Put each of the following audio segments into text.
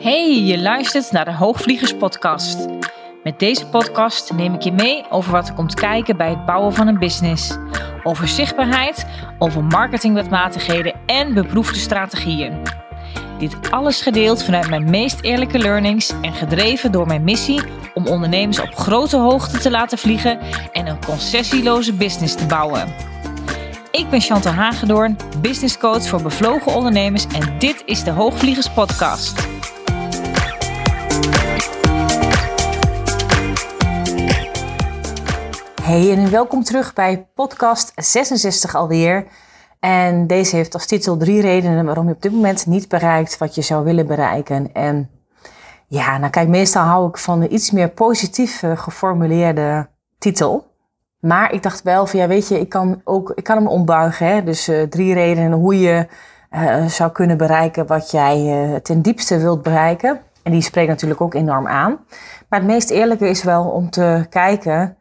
Hey, je luistert naar de Hoogvliegers Podcast. Met deze podcast neem ik je mee over wat er komt kijken bij het bouwen van een business. Over zichtbaarheid, over marketingwetmatigheden en beproefde strategieën. Dit alles gedeeld vanuit mijn meest eerlijke learnings en gedreven door mijn missie om ondernemers op grote hoogte te laten vliegen en een concessieloze business te bouwen. Ik ben Chantal Hagedoorn, business coach voor bevlogen ondernemers en dit is de Hoogvliegers Podcast. Hey en welkom terug bij podcast 66 alweer. En deze heeft als titel drie redenen waarom je op dit moment niet bereikt wat je zou willen bereiken. En ja, nou kijk, meestal hou ik van een iets meer positief geformuleerde titel. Maar ik dacht wel van ja, weet je, ik kan, ook, ik kan hem ombuigen. Hè? Dus uh, drie redenen hoe je uh, zou kunnen bereiken wat jij uh, ten diepste wilt bereiken. En die spreekt natuurlijk ook enorm aan. Maar het meest eerlijke is wel om te kijken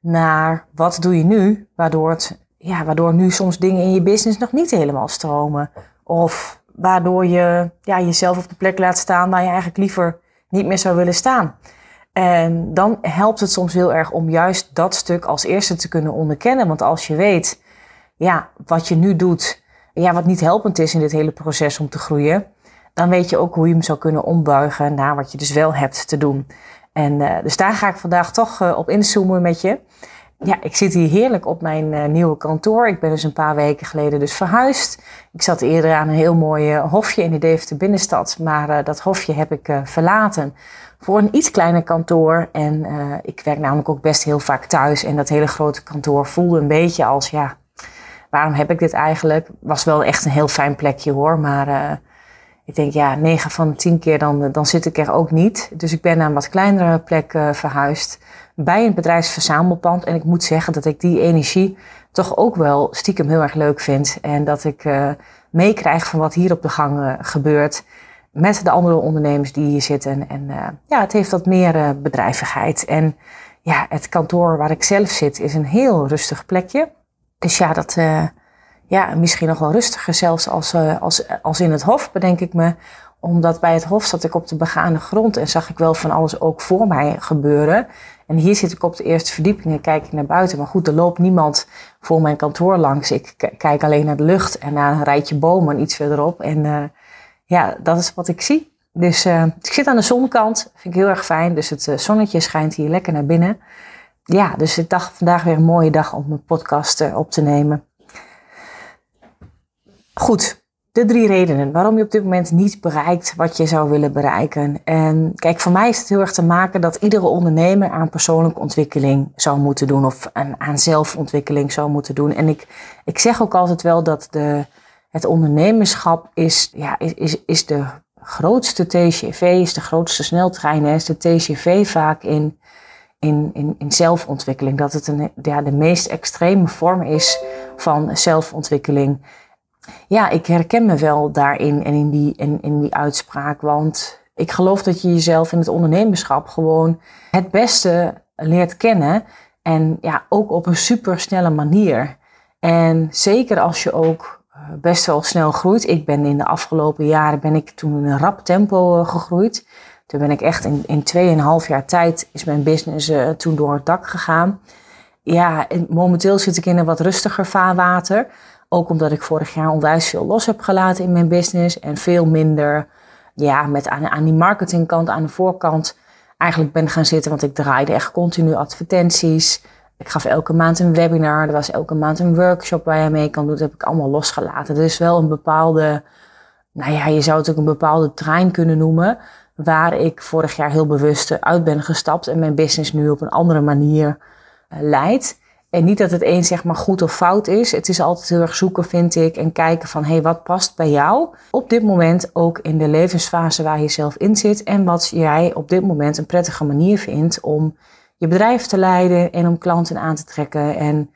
naar wat doe je nu, waardoor, het, ja, waardoor nu soms dingen in je business nog niet helemaal stromen. Of waardoor je ja, jezelf op de plek laat staan waar je eigenlijk liever niet meer zou willen staan. En dan helpt het soms heel erg om juist dat stuk als eerste te kunnen onderkennen. Want als je weet ja, wat je nu doet, ja, wat niet helpend is in dit hele proces om te groeien, dan weet je ook hoe je hem zou kunnen ombuigen naar wat je dus wel hebt te doen. En uh, dus daar ga ik vandaag toch uh, op inzoomen met je. Ja, ik zit hier heerlijk op mijn uh, nieuwe kantoor. Ik ben dus een paar weken geleden dus verhuisd. Ik zat eerder aan een heel mooi hofje in de Deventer binnenstad. Maar dat hofje heb ik verlaten voor een iets kleiner kantoor. En ik werk namelijk ook best heel vaak thuis. En dat hele grote kantoor voelde een beetje als, ja, waarom heb ik dit eigenlijk? Was wel echt een heel fijn plekje hoor, maar ik denk, ja, 9 van de 10 keer dan, dan zit ik er ook niet. Dus ik ben naar een wat kleinere plek uh, verhuisd. Bij een bedrijfsverzamelpand. En ik moet zeggen dat ik die energie toch ook wel stiekem heel erg leuk vind. En dat ik uh, meekrijg van wat hier op de gang gebeurt. Met de andere ondernemers die hier zitten. En ja, het heeft wat meer bedrijvigheid. En ja, het kantoor waar ik zelf zit is een heel rustig plekje. Dus ja, dat ja, misschien nog wel rustiger zelfs als, uh, als, als in het hof, bedenk ik me. Omdat bij het hof zat ik op de begane grond en zag ik wel van alles ook voor mij gebeuren. En hier zit ik op de eerste verdieping en kijk ik naar buiten. Maar goed, er loopt niemand voor mijn kantoor langs. Ik kijk alleen naar de lucht en naar een rijtje bomen iets verderop. En uh, ja, dat is wat ik zie. Dus uh, ik zit aan de zonkant, vind ik heel erg fijn. Dus het zonnetje schijnt hier lekker naar binnen. Ja, dus ik dacht vandaag weer een mooie dag om een podcast op te nemen. Goed, de drie redenen waarom je op dit moment niet bereikt wat je zou willen bereiken. En kijk, voor mij is het heel erg te maken dat iedere ondernemer aan persoonlijke ontwikkeling zou moeten doen of aan, zelfontwikkeling zou moeten doen. En ik, ik zeg ook altijd wel dat de, het ondernemerschap is, ja, is, is, is de grootste TGV, is de grootste sneltrein, is de TGV vaak in, in, in, in zelfontwikkeling. Dat het een, ja, de meest extreme vorm is van zelfontwikkeling ja, ik herken me wel daarin en in die, in, in die uitspraak. Want ik geloof dat je jezelf in het ondernemerschap gewoon het beste leert kennen. En ja, ook op een supersnelle manier. En zeker als je ook eh, best wel snel groeit. Ik ben in de afgelopen jaren ben ik toen in een rap tempo uh, gegroeid. Toen ben ik echt in, in 2,5 jaar tijd is mijn business uh, toen door het dak gegaan. Ja, en momenteel zit ik in een wat rustiger vaarwater. Ook omdat ik vorig jaar onwijs veel los heb gelaten in mijn business. En veel minder ja, met aan, aan die marketingkant, aan de voorkant eigenlijk ben gaan zitten. Want ik draaide echt continu advertenties. Ik gaf elke maand een webinar. Er was elke maand een workshop waar je mee kan doen. Dat heb ik allemaal losgelaten. Er is wel een bepaalde, nou ja, je zou het ook een bepaalde trein kunnen noemen. Waar ik vorig jaar heel bewust uit ben gestapt. En mijn business nu op een andere manier uh, leidt. En niet dat het een zeg maar goed of fout is. Het is altijd heel erg zoeken, vind ik. En kijken van, hé, hey, wat past bij jou? Op dit moment ook in de levensfase waar je zelf in zit. En wat jij op dit moment een prettige manier vindt om je bedrijf te leiden en om klanten aan te trekken. En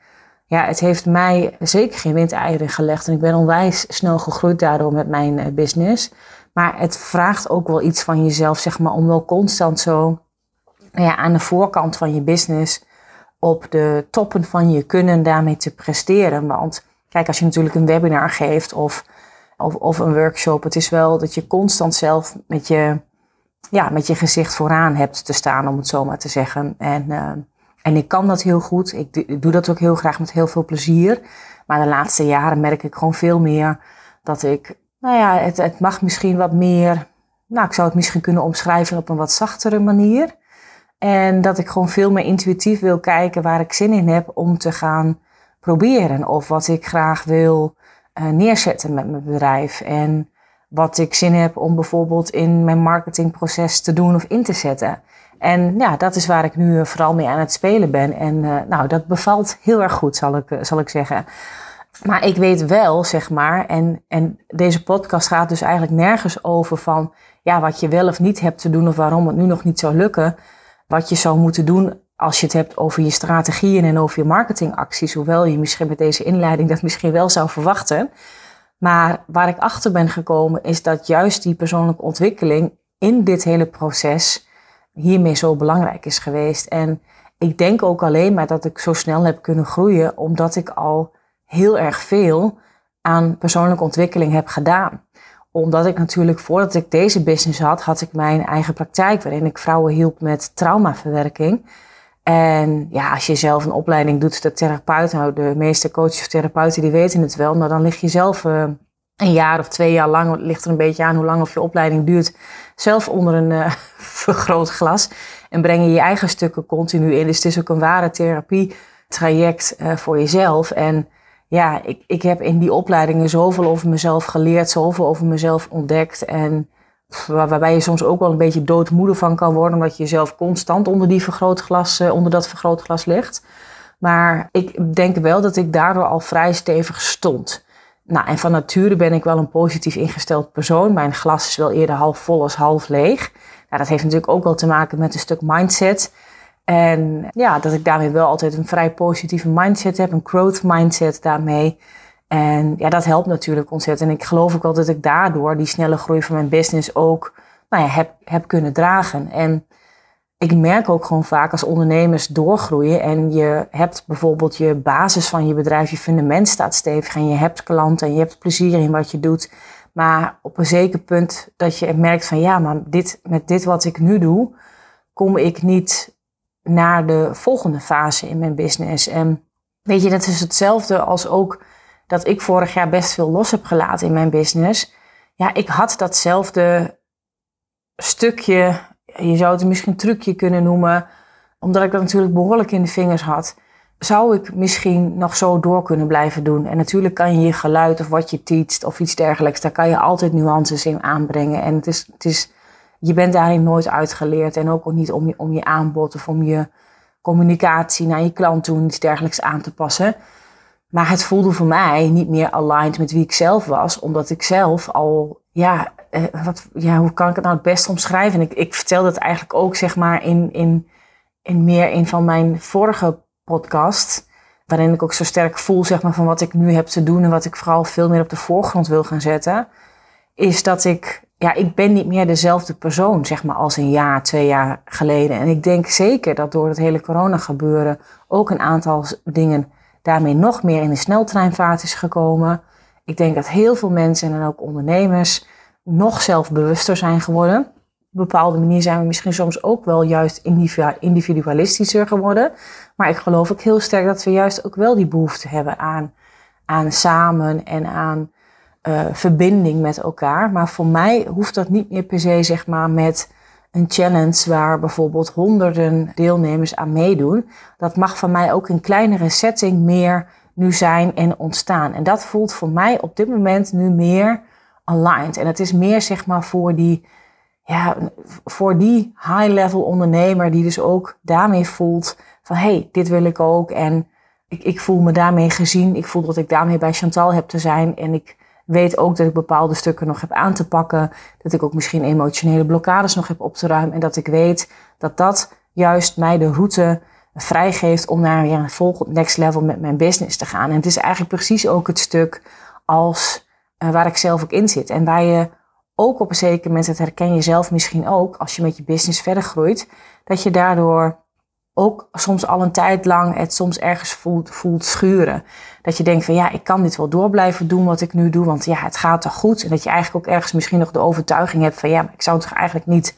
ja, het heeft mij zeker geen windeieren gelegd. En ik ben onwijs snel gegroeid daardoor met mijn eh, business. Maar het vraagt ook wel iets van jezelf, zeg maar, om wel constant zo ja, aan de voorkant van je business op de toppen van je kunnen daarmee te presteren. Want kijk, als je natuurlijk een webinar geeft of, of, of een workshop, het is wel dat je constant zelf met je ja, met je gezicht vooraan hebt te staan, om het zo maar te zeggen. En, uh, en ik kan dat heel goed. Ik, ik, doe dat ook heel graag met heel veel plezier. Maar de laatste jaren merk ik gewoon veel meer dat ik, nou ja, het, het mag misschien wat meer, nou, ik zou het misschien kunnen omschrijven op een wat zachtere manier. En dat ik gewoon veel meer intuïtief wil kijken waar ik zin in heb om te gaan proberen. Of wat ik graag wil uh, neerzetten met mijn bedrijf. En wat ik zin heb om bijvoorbeeld in mijn marketingproces te doen of in te zetten. En ja, dat is waar ik nu vooral mee aan het spelen ben. En uh, nou, dat bevalt heel erg goed, zal ik, zal ik zeggen. Maar ik weet wel, zeg maar, en, en deze podcast gaat dus eigenlijk nergens over van ja, wat je wel of niet hebt te doen of waarom het nu nog niet zou lukken. Wat je zou moeten doen als je het hebt over je strategieën en over je marketingacties. Hoewel je misschien met deze inleiding dat misschien wel zou verwachten. Maar waar ik achter ben gekomen is dat juist die persoonlijke ontwikkeling in dit hele proces hiermee zo belangrijk is geweest. En ik denk ook alleen maar dat ik zo snel heb kunnen groeien omdat ik al heel erg veel aan persoonlijke ontwikkeling heb gedaan. Omdat ik natuurlijk voordat ik deze business had, had ik mijn eigen praktijk waarin ik vrouwen hielp met traumaverwerking. En ja, als je zelf een opleiding doet de therapeut, nou de meeste coaches of therapeuten die weten het wel, maar dan lig je zelf uh, een jaar of twee jaar lang, ligt er een beetje aan hoe lang of je opleiding duurt, zelf onder een uh, vergrootglas en breng je je eigen stukken continu in. Dus het is ook een ware therapietraject uh, voor jezelf. En ja, ik, ik heb in die opleidingen zoveel over mezelf geleerd, zoveel over mezelf ontdekt. En waarbij je soms ook wel een beetje doodmoedig van kan worden, omdat je jezelf constant onder, die vergrootglas, uh, onder dat vergrootglas ligt. Maar ik denk wel dat ik daardoor al vrij stevig stond. Nou, en van nature ben ik wel een positief ingesteld persoon. Mijn glas is wel eerder half vol als half leeg. Nou, dat heeft natuurlijk ook wel te maken met een stuk mindset. En ja, dat ik daarmee wel altijd een vrij positieve mindset heb, een growth mindset daarmee. En ja, dat helpt natuurlijk ontzettend. En ik geloof ook wel dat ik daardoor die snelle groei van mijn business ook nou ja, heb, heb kunnen dragen. En ik merk ook gewoon vaak als ondernemers doorgroeien en je hebt bijvoorbeeld je basis van je bedrijf, je fundament staat stevig en je hebt klanten en je hebt plezier in wat je doet. Maar op een zeker punt dat je merkt van ja, maar dit, met dit wat ik nu doe, kom ik niet naar de volgende fase in mijn business. En weet je, dat is hetzelfde als ook dat ik vorig jaar best veel los heb gelaten in mijn business. Ja, ik had datzelfde stukje, je zou het misschien trucje kunnen noemen, omdat ik dat natuurlijk behoorlijk in de vingers had. Zou ik misschien nog zo door kunnen blijven doen? En natuurlijk kan je je geluid of wat je teacht of iets dergelijks, daar kan je altijd nuances in aanbrengen. En het is, het is je bent daarin nooit uitgeleerd. En ook niet om je, om je aanbod of om je communicatie naar je klant toe iets dergelijks aan te passen. Maar het voelde voor mij niet meer aligned met wie ik zelf was, omdat ik zelf al, ja, eh, wat, ja hoe kan ik het nou het best omschrijven? Ik, ik vertel dat eigenlijk ook, zeg maar, in, in, in meer een van mijn vorige podcast, waarin ik ook zo sterk voel, zeg maar, van wat ik nu heb te doen en wat ik vooral veel meer op de voorgrond wil gaan zetten, is dat ik ja, ik ben niet meer dezelfde persoon, zeg maar, als een jaar, twee jaar geleden. En ik denk zeker dat door het hele corona gebeuren ook een aantal dingen daarmee nog meer in de sneltreinvaart is gekomen. Ik denk dat heel veel mensen en ook ondernemers nog zelfbewuster zijn geworden. Op een bepaalde manier zijn we misschien soms ook wel juist individualistischer geworden. Maar ik geloof ook heel sterk dat we juist ook wel die behoefte hebben aan, aan samen en aan uh, verbinding met elkaar. Maar voor mij hoeft dat niet meer per se zeg maar met een challenge waar bijvoorbeeld honderden deelnemers aan meedoen. Dat mag van mij ook in kleinere setting meer nu zijn en ontstaan. En dat voelt voor mij op dit moment nu meer aligned. En het is meer zeg maar voor die, ja, voor die high-level ondernemer die dus ook daarmee voelt van hé, hey, dit wil ik ook. En ik, ik voel me daarmee gezien. Ik voel dat ik daarmee bij Chantal heb te zijn. En ik weet ook dat ik bepaalde stukken nog heb aan te pakken. Dat ik ook misschien emotionele blokkades nog heb op te ruimen. En dat ik weet dat dat juist mij de route vrijgeeft om naar ja, een volgend next level met mijn business te gaan. En het is eigenlijk precies ook het stuk als uh, waar ik zelf ook in zit. En waar je ook op een zeker moment, dat herken je zelf misschien ook, als je met je business verder groeit, dat je daardoor ook soms al een tijd lang het soms ergens voelt, voelt schuren. Dat je denkt van ja, ik kan dit wel door blijven doen wat ik nu doe, want ja, het gaat toch goed. En dat je eigenlijk ook ergens misschien nog de overtuiging hebt van ja, ik zou toch eigenlijk niet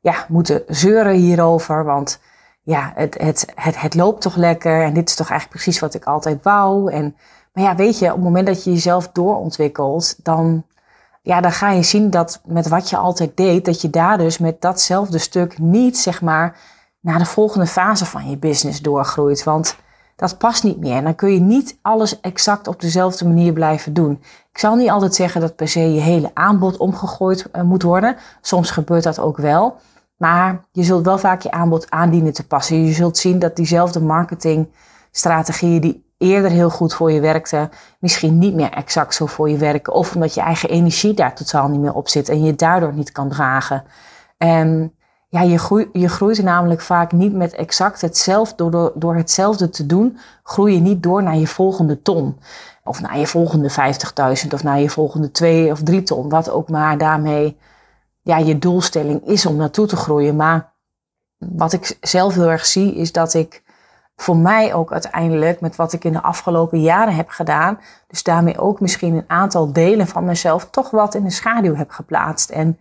ja, moeten zeuren hierover. Want ja, het, het, het, het loopt toch lekker. En dit is toch eigenlijk precies wat ik altijd wou. En, maar ja, weet je, op het moment dat je jezelf doorontwikkelt, dan, ja, dan ga je zien dat met wat je altijd deed, dat je daar dus met datzelfde stuk niet, zeg maar, naar de volgende fase van je business doorgroeit. Want dat past niet meer. En dan kun je niet alles exact op dezelfde manier blijven doen. Ik zal niet altijd zeggen dat per se je hele aanbod omgegooid uh, moet worden. Soms gebeurt dat ook wel. Maar je zult wel vaak je aanbod aandienen te passen. Je zult zien dat diezelfde marketingstrategieën die eerder heel goed voor je werkten, misschien niet meer exact zo voor je werken. Of omdat je eigen energie daar totaal niet meer op zit en je daardoor niet kan dragen. En ja, je, groeit, je groeit namelijk vaak niet met exact hetzelfde. Door, door, door hetzelfde te doen, groei je niet door naar je volgende ton. Of naar je volgende 50.000 of naar je volgende 2 of 3 ton. Wat ook maar daarmee ja, je doelstelling is om naartoe te groeien. Maar wat ik zelf heel erg zie, is dat ik voor mij ook uiteindelijk met wat ik in de afgelopen jaren heb gedaan, dus daarmee ook misschien een aantal delen van mezelf toch wat in de schaduw heb geplaatst. En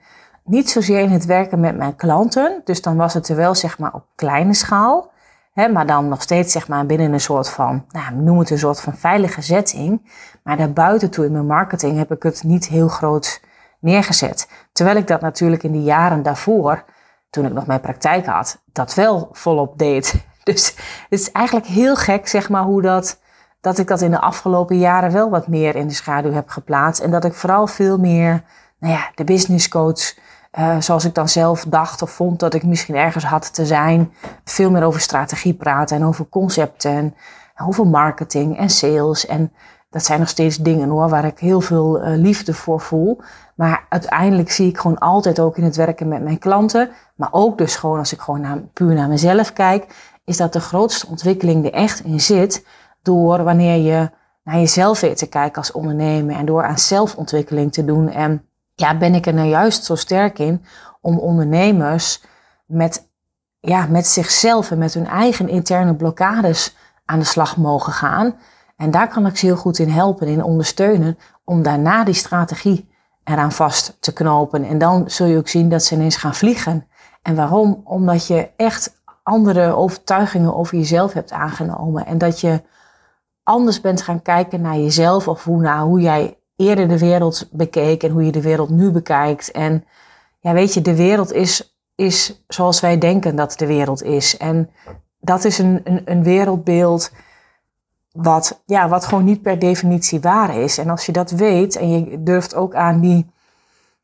niet zozeer in het werken met mijn klanten, dus dan was het er wel zeg maar op kleine schaal, hè, maar dan nog steeds zeg maar binnen een soort van, nou, noem het een soort van veilige setting. Maar daarbuiten toe in mijn marketing heb ik het niet heel groot neergezet. Terwijl ik dat natuurlijk in de jaren daarvoor, toen ik nog mijn praktijk had, dat wel volop deed. Dus het is eigenlijk heel gek, zeg maar, hoe dat, dat ik dat in de afgelopen jaren wel wat meer in de schaduw heb geplaatst. En dat ik vooral veel meer, nou ja, de business coach, uh, zoals ik dan zelf dacht of vond dat ik misschien ergens had te zijn, veel meer over strategie praten en over concepten en over marketing en sales. En dat zijn nog steeds dingen hoor, waar ik heel veel uh, liefde voor voel. Maar uiteindelijk zie ik gewoon altijd ook in het werken met mijn klanten, maar ook dus gewoon als ik gewoon naar, puur naar mezelf kijk, is dat de grootste ontwikkeling er echt in zit door wanneer je naar jezelf weet te kijken als ondernemer en door aan zelfontwikkeling te doen. En ja, ben ik er nou juist zo sterk in om ondernemers met, ja, met zichzelf en met hun eigen interne blokkades aan de slag mogen gaan. En daar kan ik ze heel goed in helpen, in ondersteunen, om daarna die strategie eraan vast te knopen. En dan zul je ook zien dat ze ineens gaan vliegen. En waarom? Omdat je echt andere overtuigingen over jezelf hebt aangenomen. En dat je anders bent gaan kijken naar jezelf of hoe, naar hoe jij eerder de wereld bekeek en hoe je de wereld nu bekijkt. En ja, weet je, de wereld is, is zoals wij denken dat de wereld is. En dat is een, een, een wereldbeeld wat, ja, wat gewoon niet per definitie waar is. En als je dat weet en je durft ook aan die,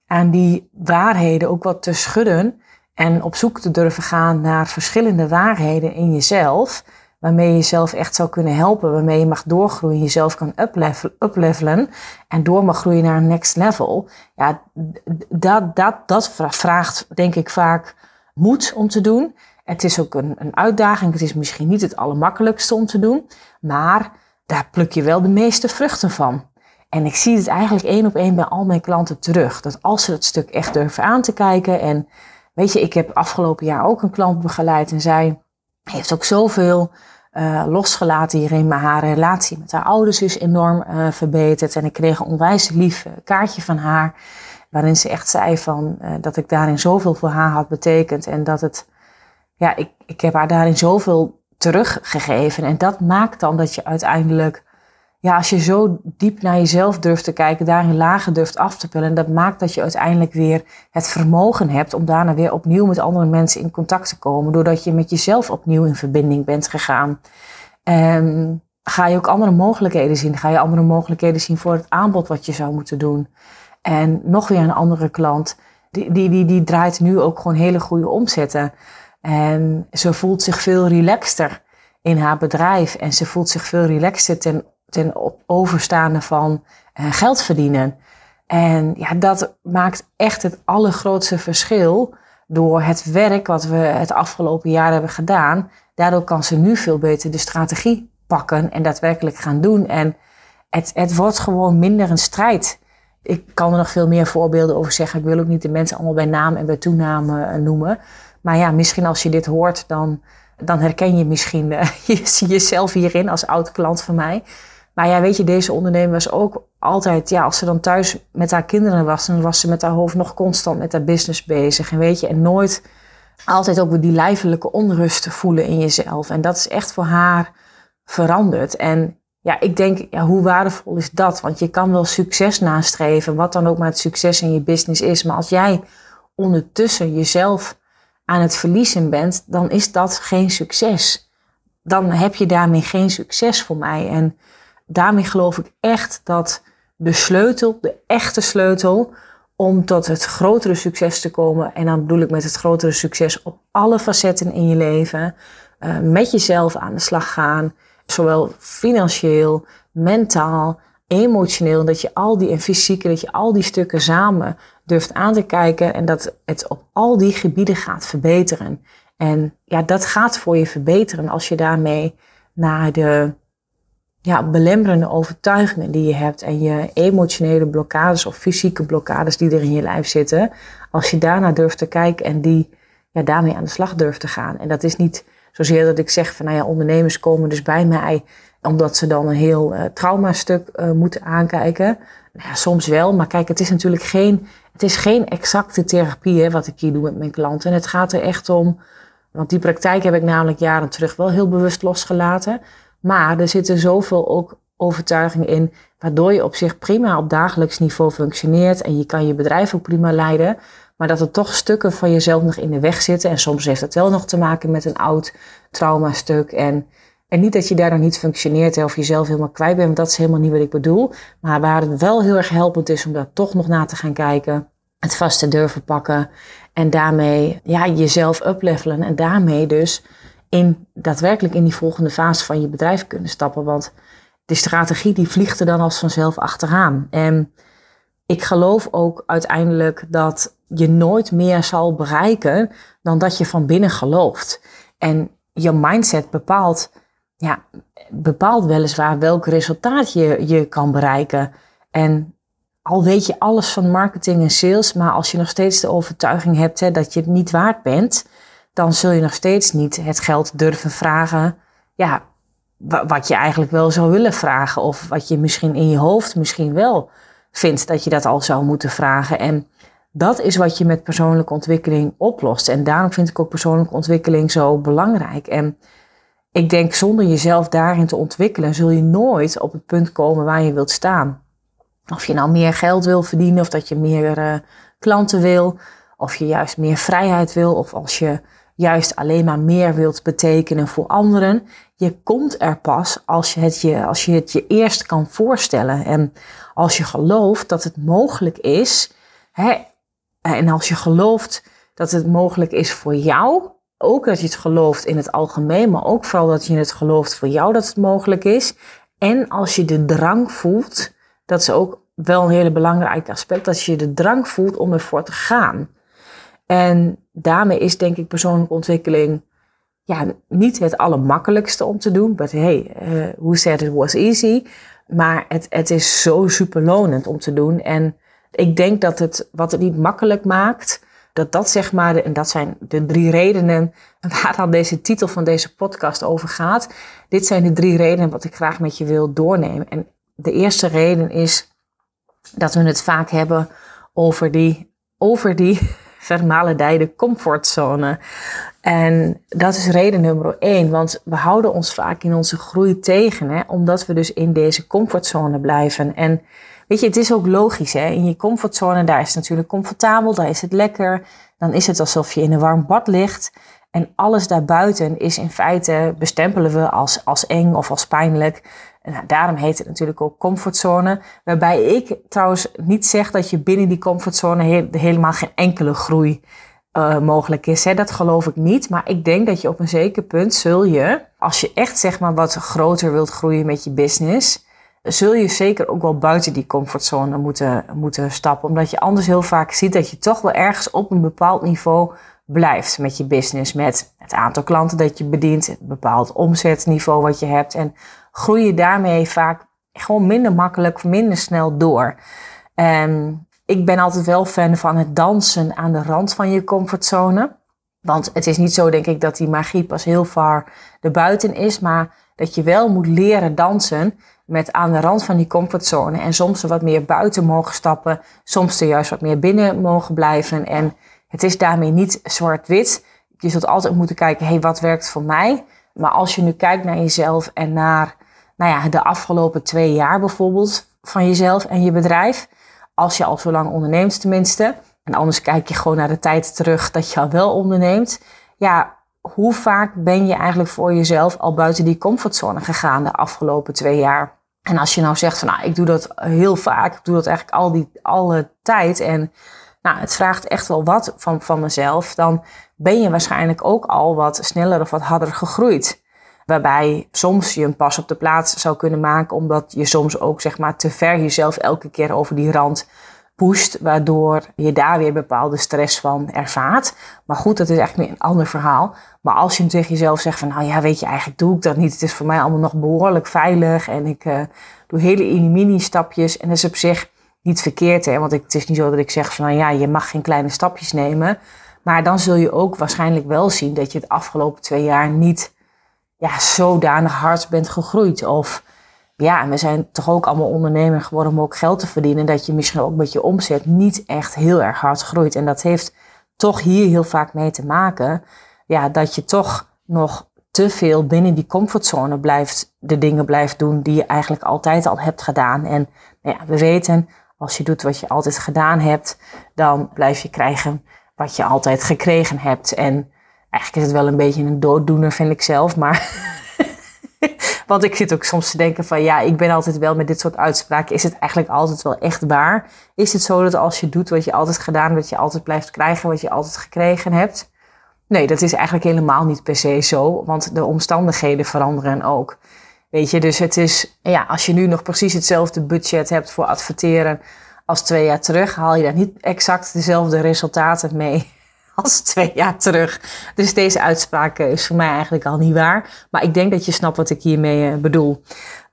aan die waarheden ook wat te schudden en op zoek te durven gaan naar verschillende waarheden in jezelf, waarmee je jezelf echt zou kunnen helpen, waarmee je mag doorgroeien, jezelf kan uplevelen en door mag groeien naar een next level. Ja, dat, dat, dat vraagt denk ik vaak moed om te doen. Het is ook een, een uitdaging. Het is misschien niet het allermakkelijkste om te doen, maar daar pluk je wel de meeste vruchten van. En ik zie het eigenlijk één op één bij al mijn klanten terug. Dat als ze het stuk echt durven aan te kijken. En weet je, ik heb afgelopen jaar ook een klant begeleid en zij heeft ook zoveel uh, losgelaten hierin. Maar haar relatie met haar ouders is enorm uh, verbeterd. En ik kreeg een onwijs lief kaartje van haar. Waarin ze echt zei van, dat ik daarin zoveel voor haar had betekend. En dat het ja, ik, ik heb haar daarin zoveel teruggegeven. En dat maakt dan dat je uiteindelijk, ja, als je zo diep naar jezelf durft te kijken, daarin lagen durft af te pellen, dat maakt dat je uiteindelijk weer het vermogen hebt om daarna weer opnieuw met andere mensen in contact te komen, doordat je met jezelf opnieuw in verbinding bent gegaan. En ga je ook andere mogelijkheden zien? Ga je andere mogelijkheden zien voor het aanbod wat je zou moeten doen? En nog weer een andere klant, die, die, die, die draait nu ook gewoon hele goede omzetten. En ze voelt zich veel relaxter in haar bedrijf. En ze voelt zich veel relaxter ten, ten overstaande van uh, geld verdienen. En ja, dat maakt echt het allergrootste verschil door het werk wat we het afgelopen jaar hebben gedaan. Daardoor kan ze nu veel beter de strategie pakken en daadwerkelijk gaan doen. En het, het wordt gewoon minder een strijd. Ik kan er nog veel meer voorbeelden over zeggen. Ik wil ook niet de mensen allemaal bij naam en bij toename eh, noemen. Maar ja, misschien als je dit hoort, dan, dan herken je misschien uh, jezelf hierin als oud klant van mij. Maar ja, weet je, deze ondernemer was ook altijd, ja, als ze dan thuis met haar kinderen was, dan was ze met haar hoofd nog constant met haar business bezig. En weet je, en nooit altijd ook die lijfelijke onrust voelen in jezelf. En dat is echt voor haar veranderd. En ja, ik denk, ja, hoe waardevol is dat? Want je kan wel succes nastreven, wat dan ook maar het succes in je business is. Maar als jij ondertussen jezelf aan het verliezen bent, dan is dat geen succes. Dan heb je daarmee geen succes voor mij. En daarmee geloof ik echt dat de sleutel, de echte sleutel, om tot het grotere succes te komen. En dan bedoel ik met het grotere succes op alle facetten in je leven. Uh, met jezelf aan de slag gaan. Zowel financieel, mentaal, emotioneel. Dat je al die en fysiek, dat je al die stukken samen durft aan te kijken. En dat het op al die gebieden gaat verbeteren. En ja, dat gaat voor je verbeteren als je daarmee naar de ja, belemmerende overtuigingen die je hebt en je emotionele blokkades of fysieke blokkades die er in je lijf zitten, als je daarna durft te kijken en die ja, daarmee aan de slag durft te gaan. En dat is niet zozeer dat ik zeg van nou ja, ondernemers komen dus bij mij omdat ze dan een heel uh, traumastuk uh, moeten aankijken. Nou ja, soms wel, maar kijk, het is natuurlijk geen, het is geen exacte therapie hè, wat ik hier doe met mijn klanten. En het gaat er echt om, want die praktijk heb ik namelijk jaren terug wel heel bewust losgelaten. Maar er zitten zoveel ook overtuigingen in, waardoor je op zich prima op dagelijks niveau functioneert en je kan je bedrijf ook prima leiden. Maar dat er toch stukken van jezelf nog in de weg zitten. En soms heeft dat wel nog te maken met een oud traumastuk. En, en niet dat je daar dan niet functioneert of jezelf helemaal kwijt bent. Want dat is helemaal niet wat ik bedoel. Maar waar het wel heel erg helpend is om daar toch nog na te gaan kijken. Het vast te durven pakken. En daarmee ja, jezelf uplevelen. En daarmee dus in, daadwerkelijk in die volgende fase van je bedrijf kunnen stappen. Want de strategie die vliegt er dan als vanzelf achteraan. En ik geloof ook uiteindelijk dat je nooit meer zal bereiken dan dat je van binnen gelooft. En je mindset bepaalt, ja, bepaalt weliswaar welk resultaat je, je kan bereiken. En al weet je alles van marketing en sales, maar als je nog steeds de overtuiging hebt hè, dat je het niet waard bent, dan zul je nog steeds niet het geld durven vragen. Ja, wat je eigenlijk wel zou willen vragen. Of wat je misschien in je hoofd misschien wel vindt dat je dat al zou moeten vragen. En dat is wat je met persoonlijke ontwikkeling oplost. En daarom vind ik ook persoonlijke ontwikkeling zo belangrijk. En ik denk zonder jezelf daarin te ontwikkelen, zul je nooit op het punt komen waar je wilt staan. Of je nou meer geld wil verdienen, of dat je meer uh, klanten wil, of je juist meer vrijheid wil, of als je juist alleen maar meer wilt betekenen voor anderen. Je komt er pas als je het je, als je, het je eerst kan voorstellen. En als je gelooft dat het mogelijk is. Hè, en als je gelooft dat het mogelijk is voor jou. Ook dat je het gelooft in het algemeen, maar ook vooral dat je het gelooft voor jou dat het mogelijk is. En als je de drang voelt, dat is ook wel een hele belangrijk aspect, dat je de drang voelt om ervoor te gaan. En daarmee is denk ik persoonlijke ontwikkeling ja, niet het allermakkelijkste om te doen. Maar hey, uh, who said it was easy? Maar het, het is zo superlonend om te doen. En ik denk dat het, wat het niet makkelijk maakt, dat dat zeg maar, en dat zijn de drie redenen waar dan deze titel van deze podcast over gaat. Dit zijn de drie redenen wat ik graag met je wil doornemen. En de eerste reden is dat we het vaak hebben over die, over die vermalendijde comfortzone. En dat is reden nummer één, want we houden ons vaak in onze groei tegen, hè, omdat we dus in deze comfortzone blijven. En weet je, het is ook logisch, hè, in je comfortzone, daar is het natuurlijk comfortabel, daar is het lekker, dan is het alsof je in een warm bad ligt. En alles daarbuiten is in feite, bestempelen we als, als eng of als pijnlijk. Nou, daarom heet het natuurlijk ook comfortzone. Waarbij ik trouwens niet zeg dat je binnen die comfortzone helemaal geen enkele groei uh, mogelijk is. Hè. Dat geloof ik niet. Maar ik denk dat je op een zeker punt zul je, als je echt zeg maar wat groter wilt groeien met je business, zul je zeker ook wel buiten die comfortzone moeten, moeten stappen. Omdat je anders heel vaak ziet dat je toch wel ergens op een bepaald niveau blijft met je business. Met het aantal klanten dat je bedient, het bepaald omzetniveau wat je hebt. En groei je daarmee vaak gewoon minder makkelijk, minder snel door. En ik ben altijd wel fan van het dansen aan de rand van je comfortzone. Want het is niet zo, denk ik, dat die magie pas heel ver erbuiten is. Maar dat je wel moet leren dansen met aan de rand van die comfortzone. En soms er wat meer buiten mogen stappen. Soms er juist wat meer binnen mogen blijven. En het is daarmee niet zwart-wit. je zult altijd moeten kijken, hé, hey, wat werkt voor mij? Maar als je nu kijkt naar jezelf en naar nou ja, de afgelopen twee jaar bijvoorbeeld van jezelf en je bedrijf, als je al zo lang onderneemt tenminste, en anders kijk je gewoon naar de tijd terug dat je al wel onderneemt, ja, hoe vaak ben je eigenlijk voor jezelf al buiten die comfortzone gegaan de afgelopen twee jaar? En als je nou zegt van nou, ik doe dat heel vaak, ik doe dat eigenlijk al die alle tijd en nou, het vraagt echt wel wat van, van mezelf, dan ben je waarschijnlijk ook al wat sneller of wat harder gegroeid. Waarbij soms je een pas op de plaats zou kunnen maken, omdat je soms ook zeg maar te ver jezelf elke keer over die rand pusht, waardoor je daar weer bepaalde stress van ervaart. Maar goed, dat is eigenlijk een ander verhaal. Maar als je tegen jezelf zegt van, nou ja, weet je, eigenlijk doe ik dat niet. Het is voor mij allemaal nog behoorlijk veilig en ik uh, doe hele mini-stapjes. En dat is op zich niet verkeerd, hè. Want ik, het is niet zo dat ik zeg van, nou ja, je mag geen kleine stapjes nemen. Maar dan zul je ook waarschijnlijk wel zien dat je het afgelopen twee jaar niet ja, zodanig hard bent gegroeid. Of ja, we zijn toch ook allemaal ondernemer geworden om ook geld te verdienen. Dat je misschien ook met je omzet niet echt heel erg hard groeit. En dat heeft toch hier heel vaak mee te maken. Ja, dat je toch nog te veel binnen die comfortzone blijft, de dingen blijft doen die je eigenlijk altijd al hebt gedaan. En nou ja, we weten, als je doet wat je altijd gedaan hebt, dan blijf je krijgen wat je altijd gekregen hebt. En eigenlijk is het wel een beetje een dooddoener, vind ik zelf. Maar Want ik zit ook soms te denken van ja, ik ben altijd wel met dit soort uitspraken. Is het eigenlijk altijd wel echt waar? Is het zo dat als je doet wat je altijd gedaan, dat je altijd blijft krijgen wat je altijd gekregen hebt? Nee, dat is eigenlijk helemaal niet per se zo, want de omstandigheden veranderen ook. Weet je, dus het is, ja, als je nu nog precies hetzelfde budget hebt voor adverteren als twee jaar terug, haal je daar niet exact dezelfde resultaten mee als twee jaar terug. Dus deze uitspraak is voor mij eigenlijk al niet waar. Maar ik denk dat je snapt wat ik hiermee eh, bedoel.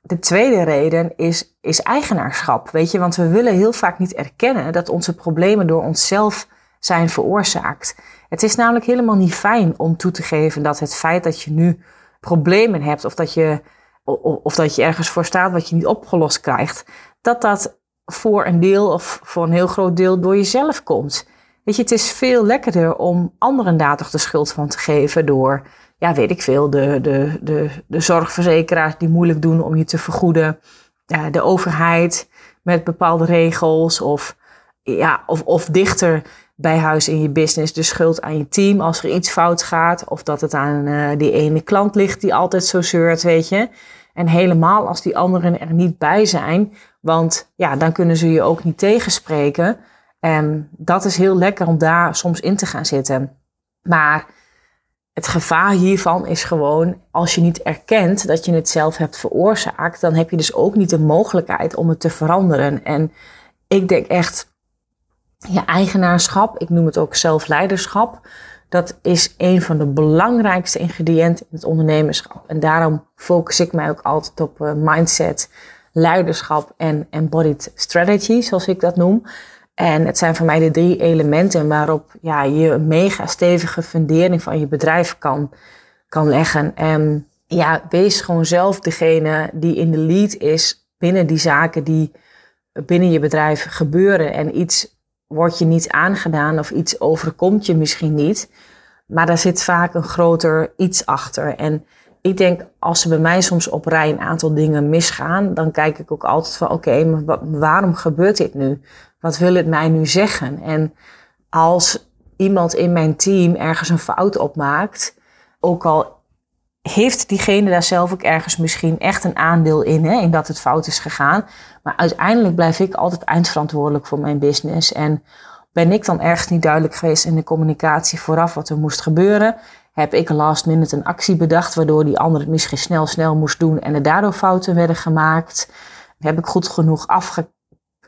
De tweede reden is, is eigenaarschap. Weet je, want we willen heel vaak niet erkennen dat onze problemen door onszelf zijn veroorzaakt. Het is namelijk helemaal niet fijn om toe te geven dat het feit dat je nu problemen hebt of dat je, of dat je ergens voor staat wat je niet opgelost krijgt, dat dat voor een deel of voor een heel groot deel door jezelf komt. Weet je, het is veel lekkerder om anderen daar toch de schuld van te geven door, ja, weet ik veel, de, de, de, de zorgverzekeraars die moeilijk doen om je te vergoeden, de overheid met bepaalde regels of, ja, of, of dichter bij huis in je business de schuld aan je team als er iets fout gaat. Of dat het aan uh, die ene klant ligt die altijd zo zeurt, weet je. En helemaal als die anderen er niet bij zijn. Want ja, dan kunnen ze je ook niet tegenspreken. En dat is heel lekker om daar soms in te gaan zitten. Maar het gevaar hiervan is gewoon, als je niet erkent dat je het zelf hebt veroorzaakt, dan heb je dus ook niet de mogelijkheid om het te veranderen. En ik denk echt, je eigenaarschap, ik noem het ook zelfleiderschap, dat is een van de belangrijkste ingrediënten in het ondernemerschap. En daarom focus ik mij ook altijd op uh, mindset, leiderschap en embodied strategy, zoals ik dat noem. En het zijn voor mij de drie elementen waarop ja, je een mega stevige fundering van je bedrijf kan, kan leggen. En ja, wees gewoon zelf degene die in de lead is binnen die zaken die binnen je bedrijf gebeuren. En iets wordt je niet aangedaan of iets overkomt je misschien niet. Maar daar zit vaak een groter iets achter. En ik denk, als er bij mij soms op rij een aantal dingen misgaan, dan kijk ik ook altijd van, oké, maar waarom gebeurt dit nu? Wat wil het mij nu zeggen? En als iemand in mijn team ergens een fout opmaakt, ook al heeft diegene daar zelf ook ergens misschien echt een aandeel in, hè, in dat het fout is gegaan. Maar uiteindelijk blijf ik altijd eindverantwoordelijk voor mijn business. En ben ik dan ergens niet duidelijk geweest in de communicatie vooraf wat er moest gebeuren, heb ik last minute een actie bedacht waardoor die ander het misschien snel, snel moest doen en er daardoor fouten werden gemaakt. Heb ik goed genoeg afge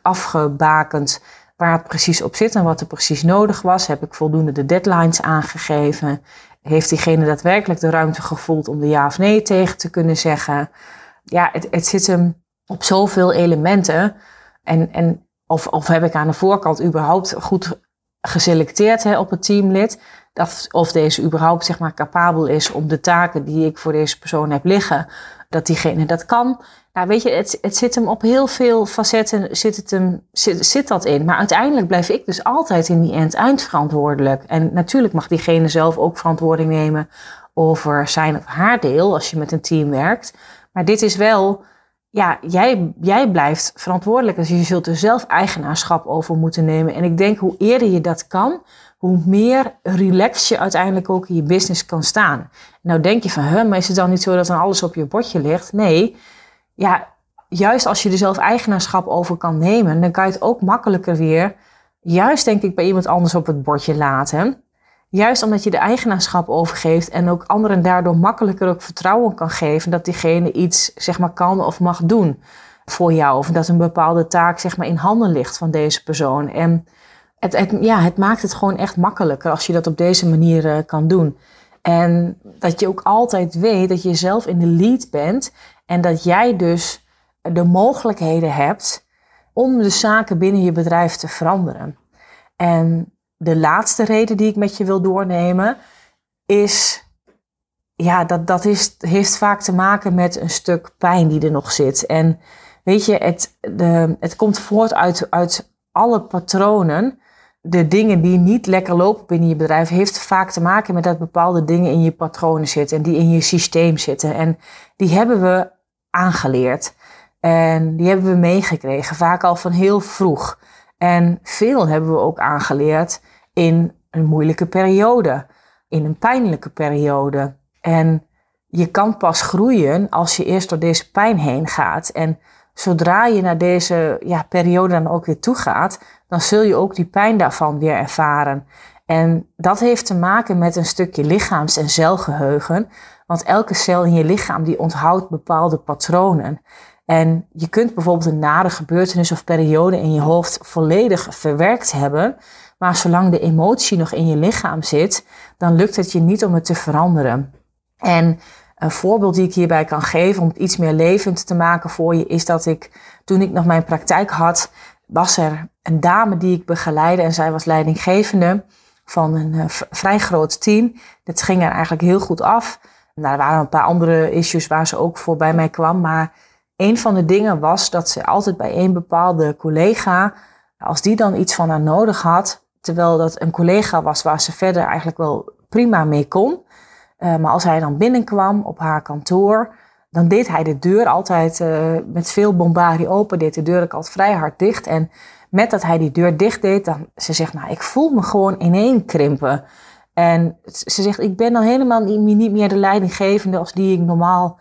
afgebakend waar het precies op zit en wat er precies nodig was. Heb ik voldoende de deadlines aangegeven? Heeft diegene daadwerkelijk de ruimte gevoeld om de ja of nee tegen te kunnen zeggen? Ja, het, het zit hem op zoveel elementen. En, en of, of heb ik aan de voorkant überhaupt goed geselecteerd hè, op het teamlid. Dat, of deze überhaupt zeg maar, capabel is om de taken die ik voor deze persoon heb liggen, dat diegene dat kan. Nou, weet je, het, het zit hem op heel veel facetten zit, het hem, zit, zit dat in. Maar uiteindelijk blijf ik dus altijd in die end eindverantwoordelijk. En natuurlijk mag diegene zelf ook verantwoording nemen over zijn of haar deel als je met een team werkt. Maar dit is wel, ja, jij, jij blijft verantwoordelijk. Dus je zult er zelf eigenaarschap over moeten nemen. En ik denk hoe eerder je dat kan, hoe meer relaxed je uiteindelijk ook in je business kan staan. Nou denk je van, maar is het dan niet zo dat dan alles op je bordje ligt? Nee, ja, juist als je er zelf eigenaarschap over kan nemen, dan kan je het ook makkelijker weer, juist denk ik, bij iemand anders op het bordje laten. Juist omdat je de eigenaarschap overgeeft en ook anderen daardoor makkelijker ook vertrouwen kan geven dat diegene iets zeg maar kan of mag doen voor jou. Of dat een bepaalde taak zeg maar in handen ligt van deze persoon. En het, ja, het maakt het gewoon echt makkelijker als je dat op deze manier uh, kan doen. En dat je ook altijd weet dat je zelf in de lead bent en dat jij dus de mogelijkheden hebt om de zaken binnen je bedrijf te veranderen. En de laatste reden die ik met je wil doornemen is, ja, dat, dat is, heeft vaak te maken met een stuk pijn die er nog zit. En weet je, het, de, het komt voort uit, uit alle patronen. De dingen die niet lekker lopen binnen je bedrijf, heeft vaak te maken met dat bepaalde dingen in je patronen zitten en die in je systeem zitten. En die hebben we aangeleerd. En die hebben we meegekregen, vaak al van heel vroeg. En veel hebben we ook aangeleerd in een moeilijke periode, in een pijnlijke periode. En je kan pas groeien als je eerst door deze pijn heen gaat. En zodra je naar deze ja, periode dan ook weer toe gaat, dan zul je ook die pijn daarvan weer ervaren. En dat heeft te maken met een stukje lichaams- en celgeheugen. Want elke cel in je lichaam die onthoudt bepaalde patronen. En je kunt bijvoorbeeld een nare gebeurtenis of periode in je hoofd volledig verwerkt hebben. Maar zolang de emotie nog in je lichaam zit, dan lukt het je niet om het te veranderen. En een voorbeeld die ik hierbij kan geven om het iets meer levend te maken voor je, is dat ik toen ik nog mijn praktijk had, was er een dame die ik begeleide en zij was leidinggevende van een uh, vrij groot team. Dat ging er eigenlijk heel goed af. Nou, er waren een paar andere issues waar ze ook voor bij mij kwam, maar een van de dingen was dat ze altijd bij een bepaalde collega, als die dan iets van haar nodig had, terwijl dat een collega was waar ze verder eigenlijk wel prima mee kon, uh, maar als hij dan binnenkwam op haar kantoor, dan deed hij de deur altijd uh, met veel bombardie open, deed de deur ook altijd vrij hard dicht. En met dat hij die deur dicht deed, dan ze zegt, nou, ik voel me gewoon ineen krimpen. En ze zegt, ik ben dan helemaal niet, meer de leidinggevende als die ik normaal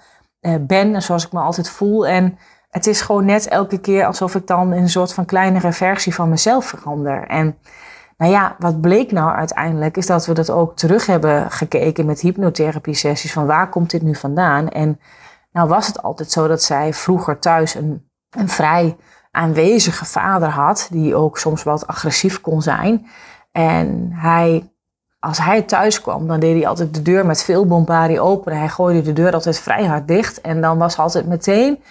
ben en zoals ik me altijd voel. En het is gewoon net elke keer alsof ik dan in een soort van kleinere versie van mezelf verander. En nou ja, wat bleek nou uiteindelijk is dat we dat ook terug hebben gekeken met hypnotherapie sessies van waar komt dit nu vandaan? En nou was het altijd zo dat zij vroeger thuis een, een vrij aanwezige vader had, die ook soms wat agressief kon zijn. En hij, als hij thuis kwam, dan deed hij altijd de deur met veel bombardie open. Hij gooide de deur altijd vrij hard dicht. En dan was altijd meteen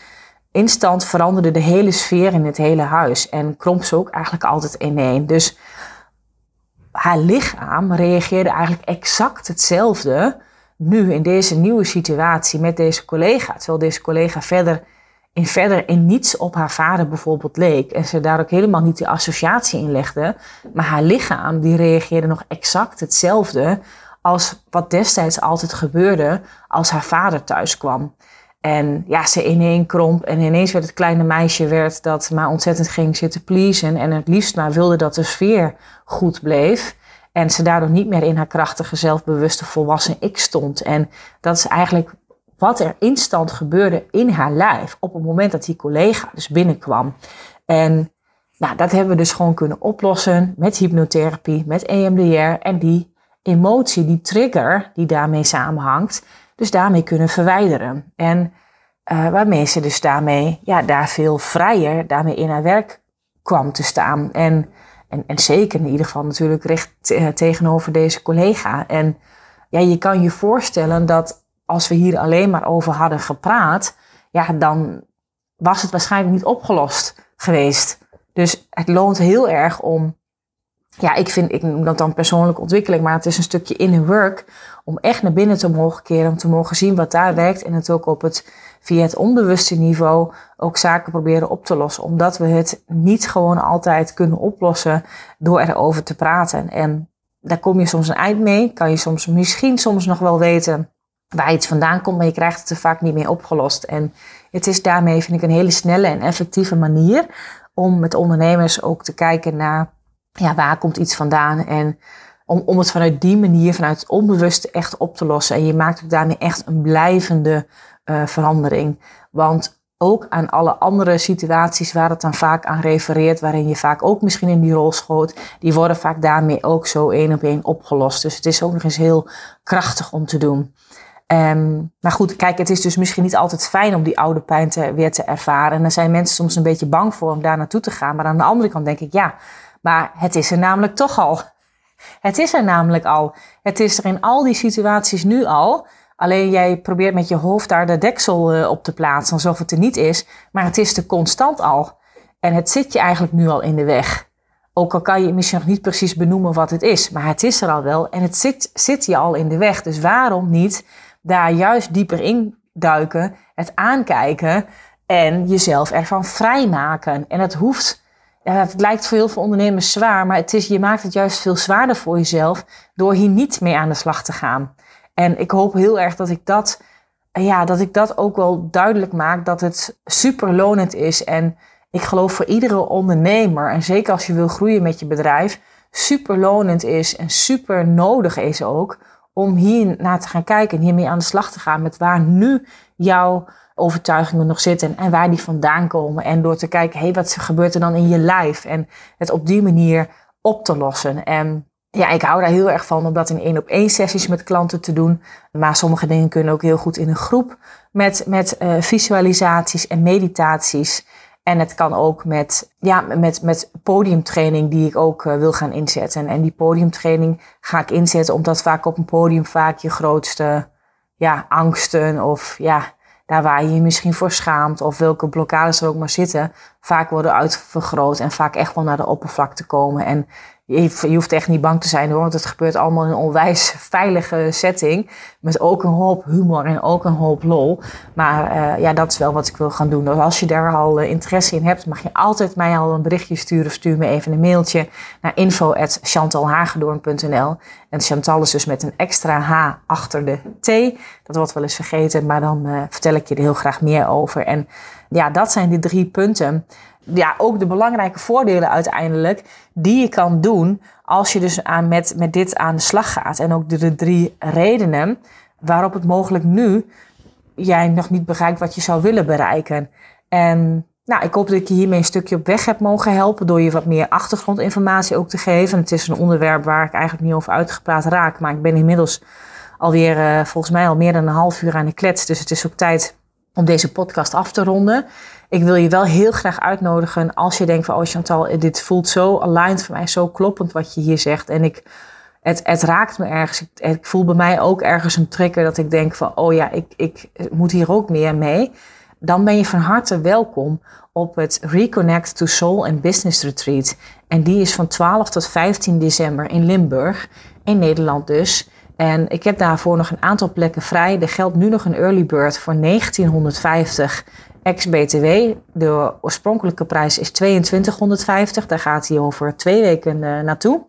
instant veranderde de hele sfeer in het hele huis. En kromp ze ook eigenlijk altijd ineen. Dus haar lichaam reageerde eigenlijk exact hetzelfde nu in deze nieuwe situatie met deze collega. Terwijl deze collega verder in, verder in niets op haar vader bijvoorbeeld leek. En ze daar ook helemaal niet die associatie in legde. Maar haar lichaam die reageerde nog exact hetzelfde als wat destijds altijd gebeurde als haar vader thuis kwam. En ja, ze ineen kromp en ineens werd het kleine meisje werd dat maar ontzettend ging zitten pleasen. En het liefst maar wilde dat de sfeer goed bleef. En ze daardoor niet meer in haar krachtige, zelfbewuste, volwassen ik stond. En dat is eigenlijk wat er instant gebeurde in haar lijf op het moment dat die collega dus binnenkwam. En nou, dat hebben we dus gewoon kunnen oplossen met hypnotherapie, met EMDR en die emotie, die trigger die daarmee samenhangt, dus daarmee kunnen verwijderen. En uh, waarmee ze dus daarmee, ja, daar veel vrijer daarmee in haar werk kwam te staan. En, en, en zeker in ieder geval natuurlijk recht eh, tegenover deze collega. En ja, je kan je voorstellen dat als we hier alleen maar over hadden gepraat, ja, dan was het waarschijnlijk niet opgelost geweest. Dus het loont heel erg om ja, ik vind, ik noem dat dan persoonlijke ontwikkeling, maar het is een stukje inner work om echt naar binnen te mogen keren, om te mogen zien wat daar werkt en het ook op het, via het onbewuste niveau ook zaken proberen op te lossen. Omdat we het niet gewoon altijd kunnen oplossen door erover te praten. En daar kom je soms een eind mee, kan je soms misschien soms nog wel weten waar iets vandaan komt, maar je krijgt het er vaak niet meer opgelost. En het is daarmee, vind ik, een hele snelle en effectieve manier om met ondernemers ook te kijken naar ja, waar komt iets vandaan en om, om het vanuit die manier, vanuit het onbewuste echt op te lossen. En je maakt ook daarmee echt een blijvende uh, verandering. Want ook aan alle andere situaties waar het dan vaak aan refereert, waarin je vaak ook misschien in die rol schoot, die worden vaak daarmee ook zo één op één opgelost. Dus het is ook nog eens heel krachtig om te doen. Um, maar goed, kijk, het is dus misschien niet altijd fijn om die oude pijn te, weer te ervaren. En daar zijn mensen soms een beetje bang voor om daar naartoe te gaan. Maar aan de andere kant denk ik, ja, maar het is er namelijk toch al. Het is er namelijk al. Het is er in al die situaties nu al. Alleen jij probeert met je hoofd daar de deksel eh, op te plaatsen alsof het er niet is. Maar het is er constant al. En het zit je eigenlijk nu al in de weg. Ook al kan je misschien nog niet precies benoemen wat het is. Maar het is er al wel en het zit, zit je al in de weg. Dus waarom niet daar juist dieper in duiken, het aankijken en jezelf ervan vrijmaken. En het hoeft, ja, het lijkt voor heel veel ondernemers zwaar, maar het is, je maakt het juist veel zwaarder voor jezelf door hier niet mee aan de slag te gaan. En ik hoop heel erg dat ik dat, ja, dat ik dat ook wel duidelijk maak, dat het super lonend is. En ik geloof voor iedere ondernemer, en zeker als je wil groeien met je bedrijf, super lonend is en super nodig is ook om hier naar te gaan kijken en hiermee aan de slag te gaan met waar nu jouw overtuigingen nog zitten en waar die vandaan komen. En door te kijken, hé, hey, wat gebeurt er dan in je lijf? En het op die manier op te lossen. En ja, ik hou daar heel erg van om dat in één op één sessies met klanten te doen. Maar sommige dingen kunnen ook heel goed in een groep met, met uh, visualisaties en meditaties. En het kan ook met, ja, met, met podiumtraining die ik ook uh, wil gaan inzetten. En die podiumtraining ga ik inzetten omdat vaak op een podium vaak je grootste ja, angsten of ja, daar waar je je misschien voor schaamt of welke blokkades er ook maar zitten, vaak worden uitvergroot en vaak echt wel naar de oppervlakte komen. En je, hoeft echt niet bang te zijn hoor, want het gebeurt allemaal in een onwijs veilige setting. Met ook een hoop humor en ook een hoop lol. Maar uh, ja, dat is wel wat ik wil gaan doen. Dus als je daar al uh, interesse in hebt, mag je altijd mij al een berichtje sturen. Of stuur me even een mailtje naar info.chantalhagedoorn.nl En Chantal is dus met een extra H achter de T. Dat wordt wel eens vergeten, maar dan uh, vertel ik je er heel graag meer over. En ja, dat zijn die drie punten ja, ook de belangrijke voordelen uiteindelijk die je kan doen als je dus aan, met, met dit aan de slag gaat. En ook de, de drie redenen waarop het mogelijk nu jij nog niet bereikt wat je zou willen bereiken. En nou, ik hoop dat ik je hiermee een stukje op weg heb mogen helpen door je wat meer achtergrondinformatie ook te geven. Het is een onderwerp waar ik eigenlijk niet over uitgepraat raak, maar ik ben inmiddels alweer uh, volgens mij al meer dan een half uur aan de klets. Dus het is ook tijd om deze podcast af te ronden. Ik wil je wel heel graag uitnodigen als je denkt van, oh Chantal, dit voelt zo aligned voor mij, zo kloppend wat je hier zegt. En ik, het, het raakt me ergens. Ik, ik voel bij mij ook ergens een trigger dat ik denk van, oh ja, ik, ik moet hier ook meer mee. Dan ben je van harte welkom op het Reconnect to Soul and Business Retreat. En die is van 12 tot 15 december in Limburg, in Nederland dus. En ik heb daarvoor nog een aantal plekken vrij. Er geldt nu nog een early bird voor 1950 ex-BTW. De oorspronkelijke prijs is 2250. Daar gaat hij over twee weken uh, naartoe.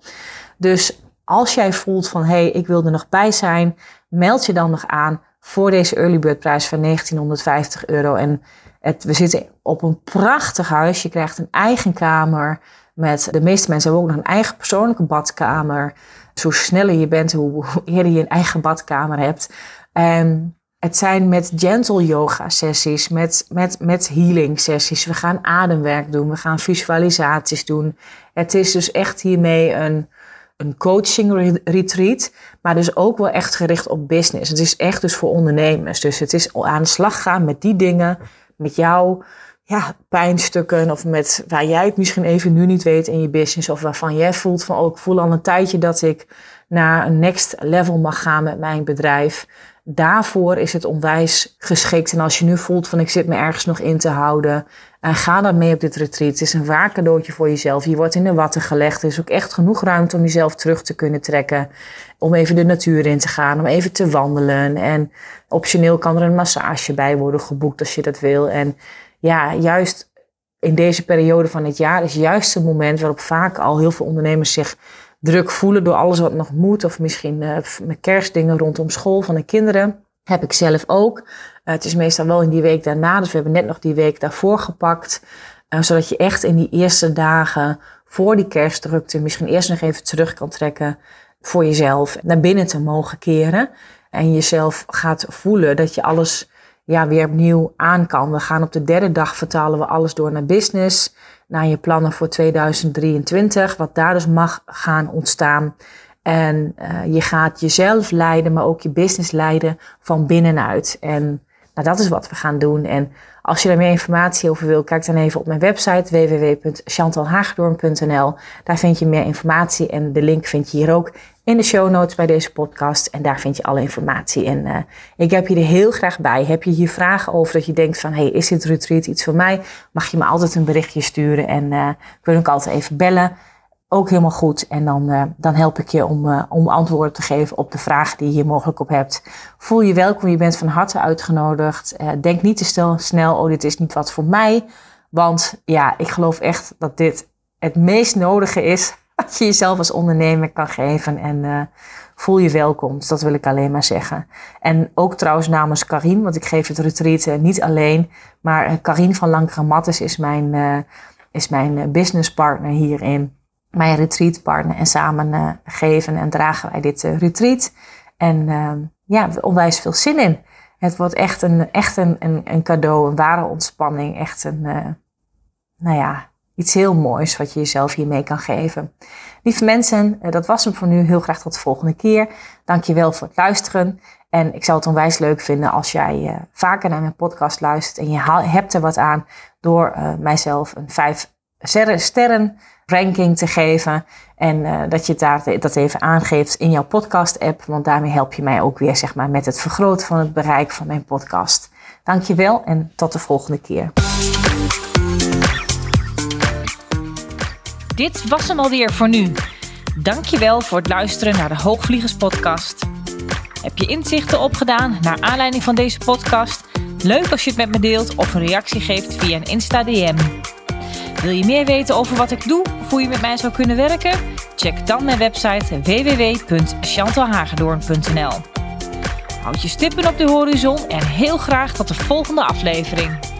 Dus als jij voelt van hé, hey, ik wil er nog bij zijn, meld je dan nog aan voor deze early bird prijs van 1950 euro. En het, we zitten op een prachtig huis. Je krijgt een eigen kamer. Met de meeste mensen hebben ook nog een eigen persoonlijke badkamer. Zo sneller je bent, hoe eerder je een eigen badkamer hebt. En het zijn met gentle yoga sessies, met, met, met healing sessies. We gaan ademwerk doen, we gaan visualisaties doen. Het is dus echt hiermee een, een coaching retreat, maar dus ook wel echt gericht op business. Het is echt dus voor ondernemers. Dus het is aan de slag gaan met die dingen, met jouw ja, pijnstukken of met waar jij het misschien even nu niet weet in je business of waarvan jij voelt van oh, ik voel al een tijdje dat ik naar een next level mag gaan met mijn bedrijf daarvoor is het onwijs geschikt. En als je nu voelt van ik zit me ergens nog in te houden, Uh, ga dan mee op dit retreat. Het is een waar cadeautje voor jezelf. Je wordt in de watten gelegd. Er is ook echt genoeg ruimte om jezelf terug te kunnen trekken. Om even de natuur in te gaan, om even te wandelen. En optioneel kan er een massage bij worden geboekt als je dat wil. En ja, juist in deze periode van het jaar is juist het moment waarop vaak al heel veel ondernemers zich druk voelen door alles wat nog moet. Of misschien uh, met kerstdingen rondom school van de kinderen. Heb ik zelf ook. Uh, het is meestal wel in die week daarna. Dus we hebben net nog die week daarvoor gepakt. Uh, zodat je echt in die eerste dagen voor die kerstdrukte misschien eerst nog even terug kan trekken voor jezelf. Naar binnen te mogen keren. En jezelf gaat voelen dat je alles ja, weer opnieuw aan kan. We gaan op de derde dag vertalen we alles door naar business. Naar je plannen voor 2023. Wat daar dus mag gaan ontstaan. En uh, je gaat jezelf leiden, maar ook je business leiden van binnenuit. En nou, dat is wat we gaan doen. En als je daar meer informatie over wil, kijk dan even op mijn website www.chantalhaagdoorn.nl. Daar vind je meer informatie en de link vind je hier ook in de show notes bij deze podcast. En daar vind je alle informatie. En uh, ik heb je er heel graag bij. Heb je hier vragen over dat je denkt van, hey, is dit retreat iets voor mij? Mag je me altijd een berichtje sturen en uh, kun ik altijd even bellen ook helemaal goed. En dan, uh, dan help ik je om, om antwoorden te geven op de vragen die je hier mogelijk op hebt. Voel je welkom, je bent van harte uitgenodigd. Denk niet te snel, oh dit is niet wat voor mij. Want ja, ik geloof echt dat dit het meest nodige is wat je jezelf als ondernemer kan geven. En voel je welkom, dus dat wil ik alleen maar zeggen. En ook trouwens namens Karin, want ik geef het retreat niet alleen. Maar Karin van Lankere Mattes is mijn, is mijn businesspartner hierin mijn retreatpartner en samen uh, geven en dragen wij dit uh, retreat. En uh, ja, onwijs veel zin in. Het wordt echt een, echt een, een, een cadeau, een ware ontspanning. Echt een, uh, nou ja, iets heel moois wat je jezelf hiermee kan geven. Lieve mensen, dat was hem voor nu. Heel graag tot de volgende keer. Dankjewel voor het luisteren. En ik zou het onwijs leuk vinden als jij vaker naar mijn podcast luistert en je hebt er wat aan door mijzelf een vijf sterren ranking te geven. En dat je daar, dat even aangeeft in jouw podcast app. Want daarmee help je mij ook weer zeg maar, met het vergroten van het bereik van mijn podcast. Dankjewel en tot de volgende keer. Dit was hem alweer voor nu. Dankjewel voor het luisteren naar de Hoogvliegers podcast. Heb je inzichten opgedaan naar aanleiding van deze podcast? Leuk als je het met me deelt of een reactie geeft via een Insta DM. Wil je meer weten over wat ik doe of hoe je met mij zou kunnen werken? Check dan mijn website www.chantalhagedoorn.nl. Houd je stippen op de horizon en heel graag tot de volgende aflevering.